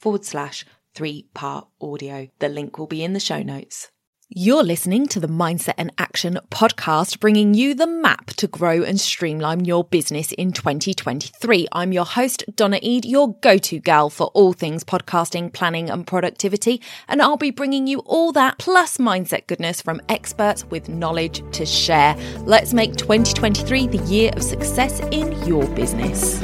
forward slash three part audio. The link will be in the show notes. You're listening to the Mindset and Action podcast, bringing you the map to grow and streamline your business in 2023. I'm your host, Donna Eade, your go to gal for all things podcasting, planning, and productivity. And I'll be bringing you all that plus mindset goodness from experts with knowledge to share. Let's make 2023 the year of success in your business.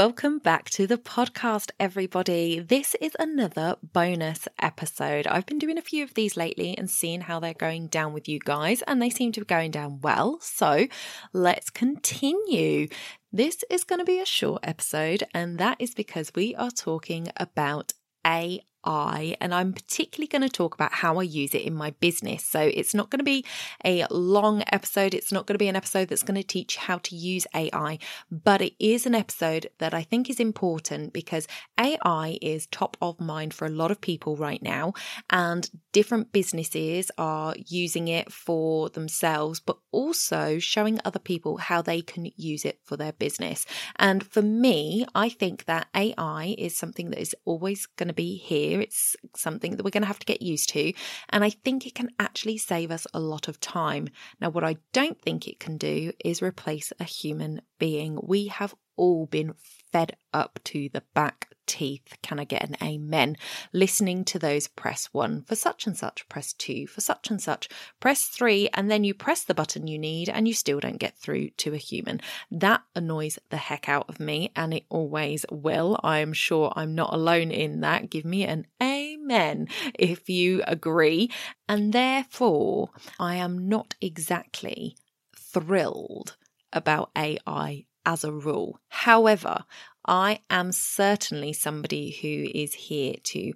Welcome back to the podcast, everybody. This is another bonus episode. I've been doing a few of these lately and seeing how they're going down with you guys, and they seem to be going down well. So let's continue. This is going to be a short episode, and that is because we are talking about AI I, and I'm particularly going to talk about how I use it in my business. So it's not going to be a long episode. It's not going to be an episode that's going to teach how to use AI, but it is an episode that I think is important because AI is top of mind for a lot of people right now, and different businesses are using it for themselves, but also showing other people how they can use it for their business. And for me, I think that AI is something that is always going to be here it's something that we're going to have to get used to. And I think it can actually save us a lot of time. Now, what I don't think it can do is replace a human being. We have all been fed up to the back teeth. Can I get an amen? Listening to those press one for such and such, press two for such and such, press three, and then you press the button you need and you still don't get through to a human. That annoys the heck out of me and it always will. I am sure I'm not alone in that. Give me an amen if you agree. And therefore, I am not exactly thrilled about AI as a rule. However, I am certainly somebody who is here to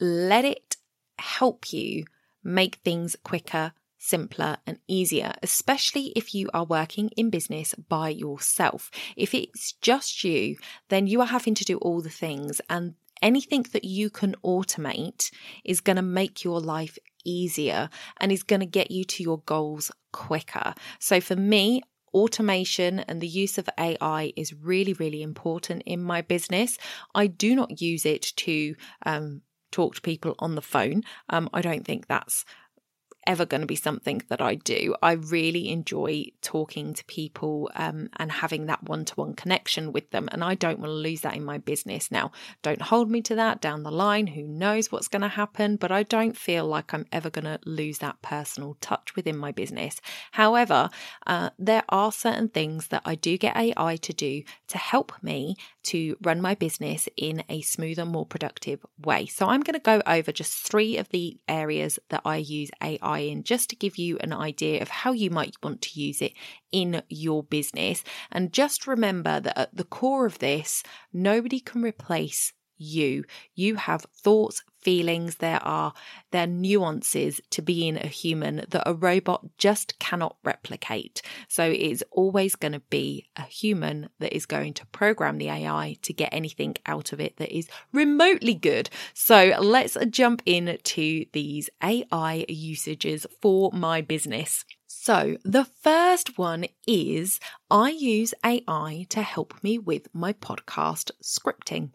let it help you make things quicker, simpler, and easier, especially if you are working in business by yourself. If it's just you, then you are having to do all the things, and anything that you can automate is going to make your life easier and is going to get you to your goals quicker. So for me, automation and the use of AI is really, really important in my business. I do not use it to um, talk to people on the phone. Um, I don't think that's ever going to be something that I do. I really enjoy talking to people um, and having that one to one connection with them. And I don't want to lose that in my business. Now, don't hold me to that down the line. Who knows what's going to happen? But I don't feel like I'm ever going to lose that personal touch within my business. However, uh, there are certain things that I do get AI to do to help me to run my business in a smoother, more productive way. So I'm going to go over just three of the areas that I use AI in just to give you an idea of how you might want to use it in your business. And just remember that at the core of this, nobody can replace you. You have thoughts, feelings, there are there are nuances to being a human that a robot just cannot replicate. So it is always going to be a human that is going to program the AI to get anything out of it that is remotely good. So let's jump into these AI usages for my business. So, the first one is I use AI to help me with my podcast scripting.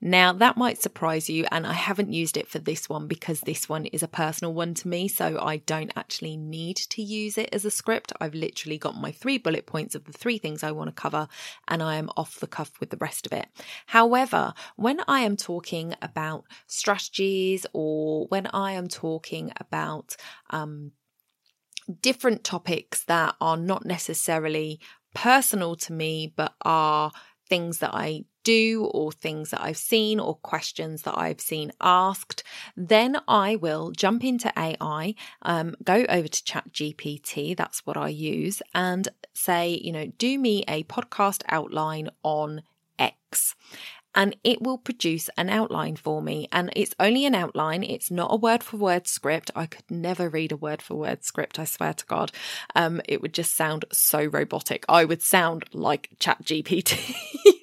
Now, that might surprise you, and I haven't used it for this one because this one is a personal one to me, so I don't actually need to use it as a script. I've literally got my three bullet points of the three things I want to cover, and I am off the cuff with the rest of it. However, when I am talking about strategies or when I am talking about um, different topics that are not necessarily personal to me but are things that I do or things that I've seen or questions that I've seen asked, then I will jump into AI, um, go over to ChatGPT, that's what I use, and say, you know, do me a podcast outline on X and it will produce an outline for me. And it's only an outline, it's not a word for word script. I could never read a word for word script, I swear to God. Um, it would just sound so robotic. I would sound like ChatGPT.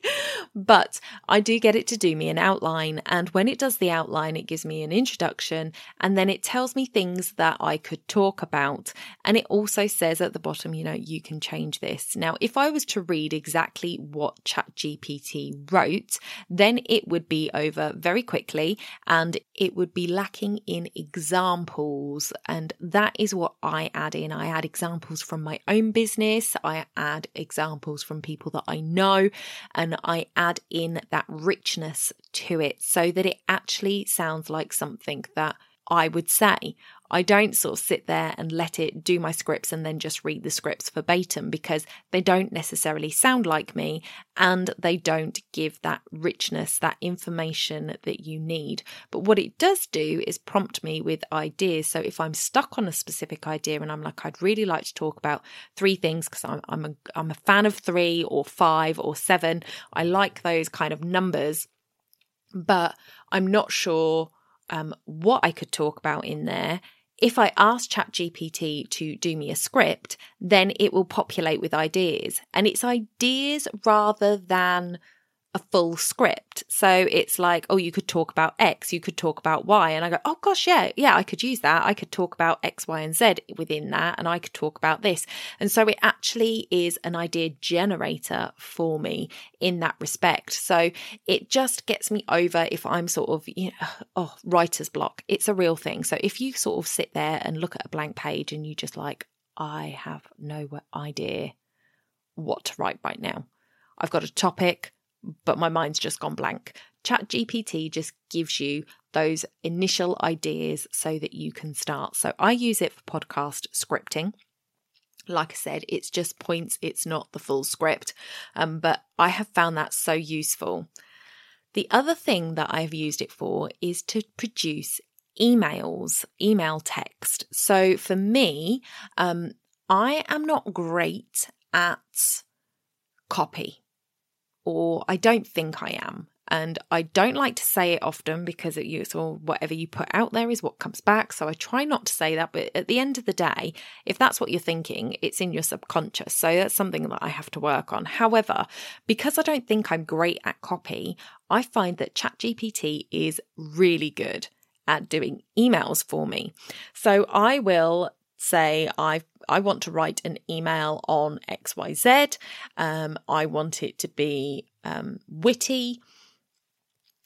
but I do get it to do me an outline. And when it does the outline, it gives me an introduction and then it tells me things that I could talk about. And it also says at the bottom, you know, you can change this. Now, if I was to read exactly what ChatGPT wrote, then it would be over very quickly and it would be lacking in examples. And that is what I add in. I add examples from my own business, I add examples from people that I know, and I add in that richness to it so that it actually sounds like something that I would say. I don't sort of sit there and let it do my scripts and then just read the scripts verbatim because they don't necessarily sound like me and they don't give that richness, that information that you need. But what it does do is prompt me with ideas. So if I'm stuck on a specific idea and I'm like, I'd really like to talk about three things because I'm, I'm, a, I'm a fan of three or five or seven, I like those kind of numbers, but I'm not sure. Um, what I could talk about in there if I ask ChatGPT to do me a script, then it will populate with ideas. And it's ideas rather than a full script. So it's like, oh, you could talk about X, you could talk about Y. And I go, oh gosh, yeah, yeah, I could use that. I could talk about X, Y, and Z within that. And I could talk about this. And so it actually is an idea generator for me in that respect. So it just gets me over if I'm sort of, you know, oh, writer's block. It's a real thing. So if you sort of sit there and look at a blank page and you just like, I have no idea what to write right now. I've got a topic but my mind's just gone blank. ChatGPT just gives you those initial ideas so that you can start. So I use it for podcast scripting. Like I said, it's just points, it's not the full script, um, but I have found that so useful. The other thing that I've used it for is to produce emails, email text. So for me, um, I am not great at copy or I don't think I am. And I don't like to say it often because it you or whatever you put out there is what comes back. So I try not to say that. But at the end of the day, if that's what you're thinking, it's in your subconscious. So that's something that I have to work on. However, because I don't think I'm great at copy, I find that ChatGPT is really good at doing emails for me. So I will say I I want to write an email on XYZ. Um, I want it to be um, witty.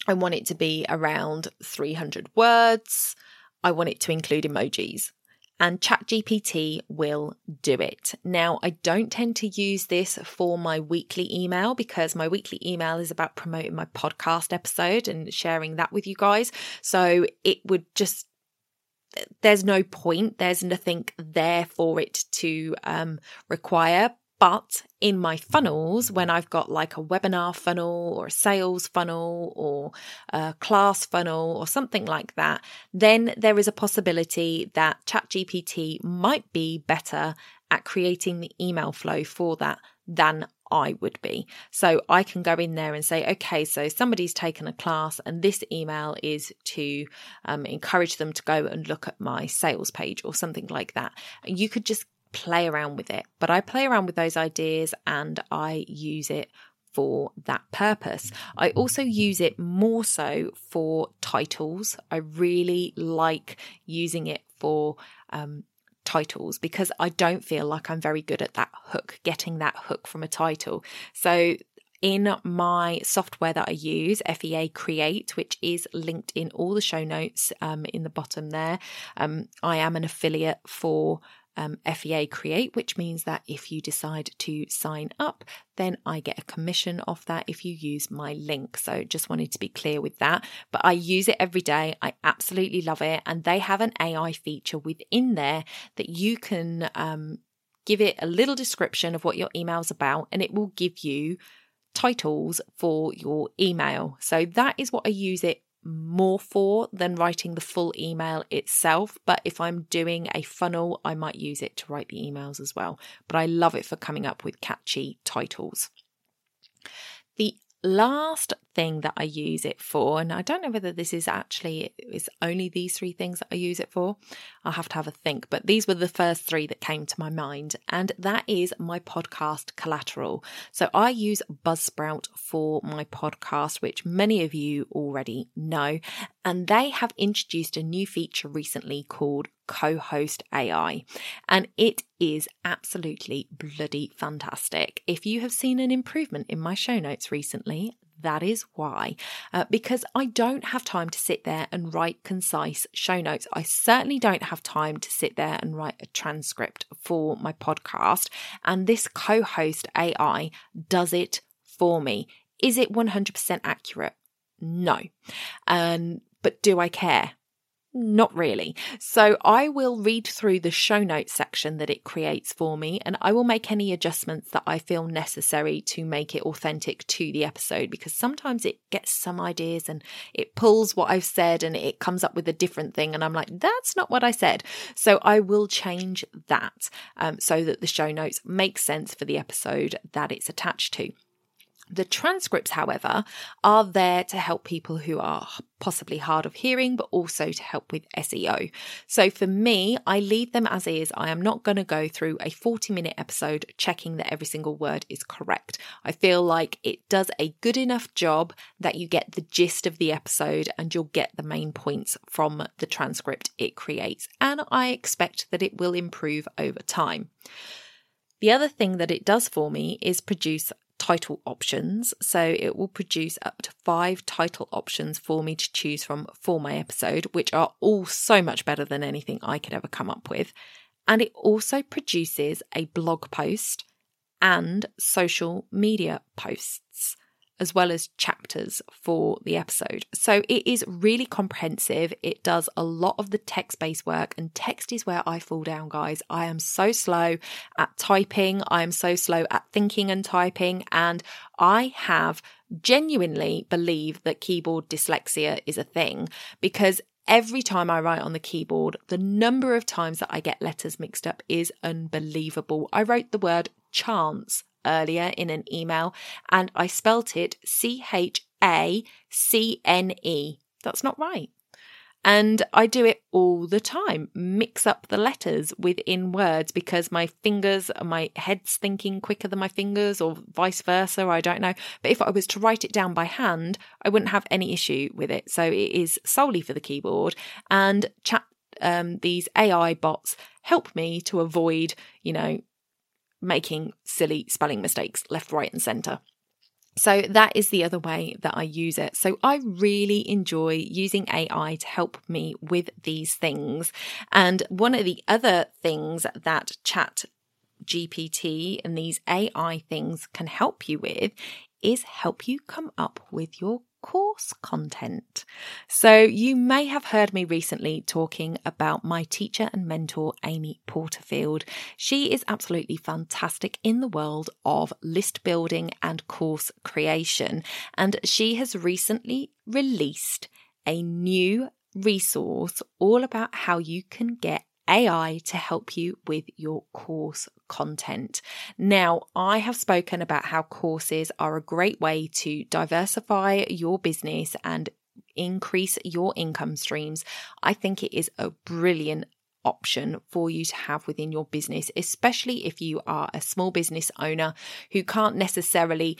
I want it to be around 300 words. I want it to include emojis. And ChatGPT will do it. Now, I don't tend to use this for my weekly email because my weekly email is about promoting my podcast episode and sharing that with you guys. So it would just there's no point, there's nothing there for it to um, require. But in my funnels, when I've got like a webinar funnel or a sales funnel or a class funnel or something like that, then there is a possibility that ChatGPT might be better at creating the email flow for that than I would be. So I can go in there and say, okay, so somebody's taken a class, and this email is to um, encourage them to go and look at my sales page or something like that. You could just play around with it, but I play around with those ideas and I use it for that purpose. I also use it more so for titles. I really like using it for um, titles because I don't feel like I'm very good at that hook, getting that hook from a title. So in my software that I use, FEA Create, which is linked in all the show notes um, in the bottom there. Um, I am an affiliate for um, FEA Create, which means that if you decide to sign up, then I get a commission off that if you use my link. So just wanted to be clear with that. But I use it every day. I absolutely love it. And they have an AI feature within there that you can um, give it a little description of what your email's about, and it will give you titles for your email. So that is what I use it more for than writing the full email itself. But if I'm doing a funnel, I might use it to write the emails as well. But I love it for coming up with catchy titles. The last thing that I use it for, and I don't know whether this is actually is only these three things that I use it for. I'll have to have a think, but these were the first three that came to my mind, and that is my podcast collateral. So I use Buzzsprout for my podcast, which many of you already know, and they have introduced a new feature recently called co host AI. And it is absolutely bloody fantastic. If you have seen an improvement in my show notes recently, that is why, uh, because I don't have time to sit there and write concise show notes. I certainly don't have time to sit there and write a transcript for my podcast. And this co host AI does it for me. Is it 100% accurate? No. Um, but do I care? Not really. So I will read through the show notes section that it creates for me and I will make any adjustments that I feel necessary to make it authentic to the episode because sometimes it gets some ideas and it pulls what I've said and it comes up with a different thing and I'm like, that's not what I said. So I will change that um, so that the show notes make sense for the episode that it's attached to. The transcripts, however, are there to help people who are possibly hard of hearing, but also to help with SEO. So for me, I leave them as is. I am not going to go through a 40 minute episode checking that every single word is correct. I feel like it does a good enough job that you get the gist of the episode and you'll get the main points from the transcript it creates. And I expect that it will improve over time. The other thing that it does for me is produce title options. So it will produce up to five title options for me to choose from for my episode, which are all so much better than anything I could ever come up with. And it also produces a blog post and social media posts as well as chapters for the episode. So it is really comprehensive. It does a lot of the text based work, and text is where I fall down, guys. I am so slow at typing, I am so slow at thinking and typing, and I have genuinely believe that keyboard dyslexia is a thing because Every time I write on the keyboard, the number of times that I get letters mixed up is unbelievable. I wrote the word chance earlier in an email and I spelt it C H A C N E. That's not right. And I do it all the time, mix up the letters within words because my fingers, my head's thinking quicker than my fingers, or vice versa. I don't know. But if I was to write it down by hand, I wouldn't have any issue with it. So it is solely for the keyboard. And chat, um, these AI bots help me to avoid, you know, making silly spelling mistakes left, right, and centre. So that is the other way that I use it. So I really enjoy using AI to help me with these things. And one of the other things that Chat GPT and these AI things can help you with is help you come up with your course content. So, you may have heard me recently talking about my teacher and mentor, Amy Porterfield. She is absolutely fantastic in the world of list building and course creation, and she has recently released a new resource all about how you can get AI to help you with your course content. Now, I have spoken about how courses are a great way to diversify your business and increase your income streams. I think it is a brilliant option for you to have within your business, especially if you are a small business owner who can't necessarily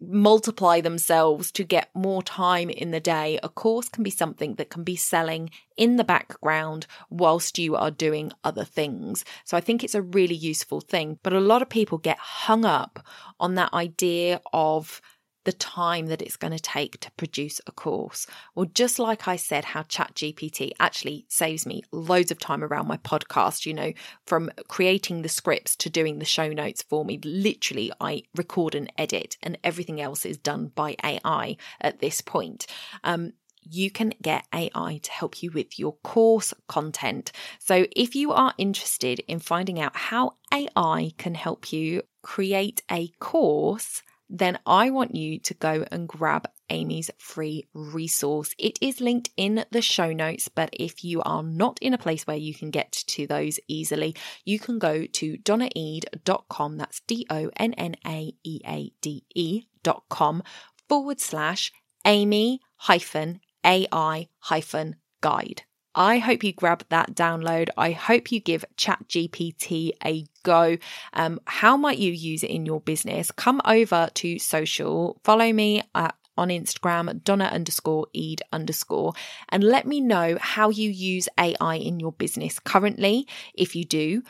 multiply themselves to get more time in the day, a course can be something that can be selling in the background whilst you are doing other things. So I think it's a really useful thing. But a lot of people get hung up on that idea of the time that it's going to take to produce a course. Well, just like I said, how ChatGPT actually saves me loads of time around my podcast, you know, from creating the scripts to doing the show notes for me. Literally, I record and edit, and everything else is done by AI at this point. Um, you can get AI to help you with your course content. So, if you are interested in finding out how AI can help you create a course then I want you to go and grab Amy's free resource. It is linked in the show notes, but if you are not in a place where you can get to those easily, you can go to donnaeade.com. That's D O N N A E A D E.com forward slash Amy hyphen AI hyphen guide. I hope you grab that download. I hope you give ChatGPT a go. Um, how might you use it in your business? Come over to social, follow me at on Instagram, Donna underscore Eade underscore, and let me know how you use AI in your business currently. If you do,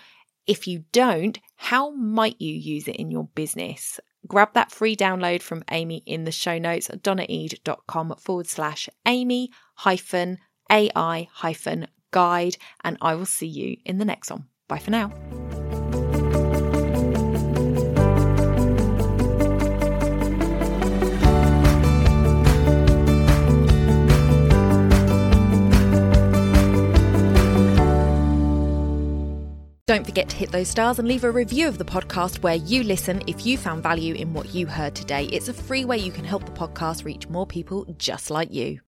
if you don't, how might you use it in your business? Grab that free download from Amy in the show notes, donnaeade.com forward slash Amy hyphen AI guide, and I will see you in the next one. Bye for now. Don't forget to hit those stars and leave a review of the podcast where you listen if you found value in what you heard today. It's a free way you can help the podcast reach more people just like you.